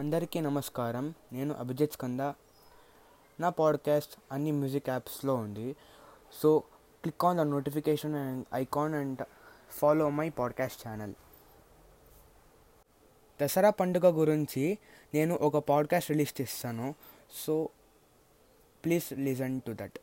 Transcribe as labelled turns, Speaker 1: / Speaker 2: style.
Speaker 1: అందరికీ నమస్కారం. నేను అభిజిత్ స్కంద. నా పాడ్కాస్ట్ అన్ని మ్యూజిక్ యాప్స్లో ఉంది. So click on the notification and icon and follow my podcast channel. Dasara పండుగ గురించి నేను ఒక పాడ్కాస్ట్ రిలీజ్ చేస్తాను. So please listen to that.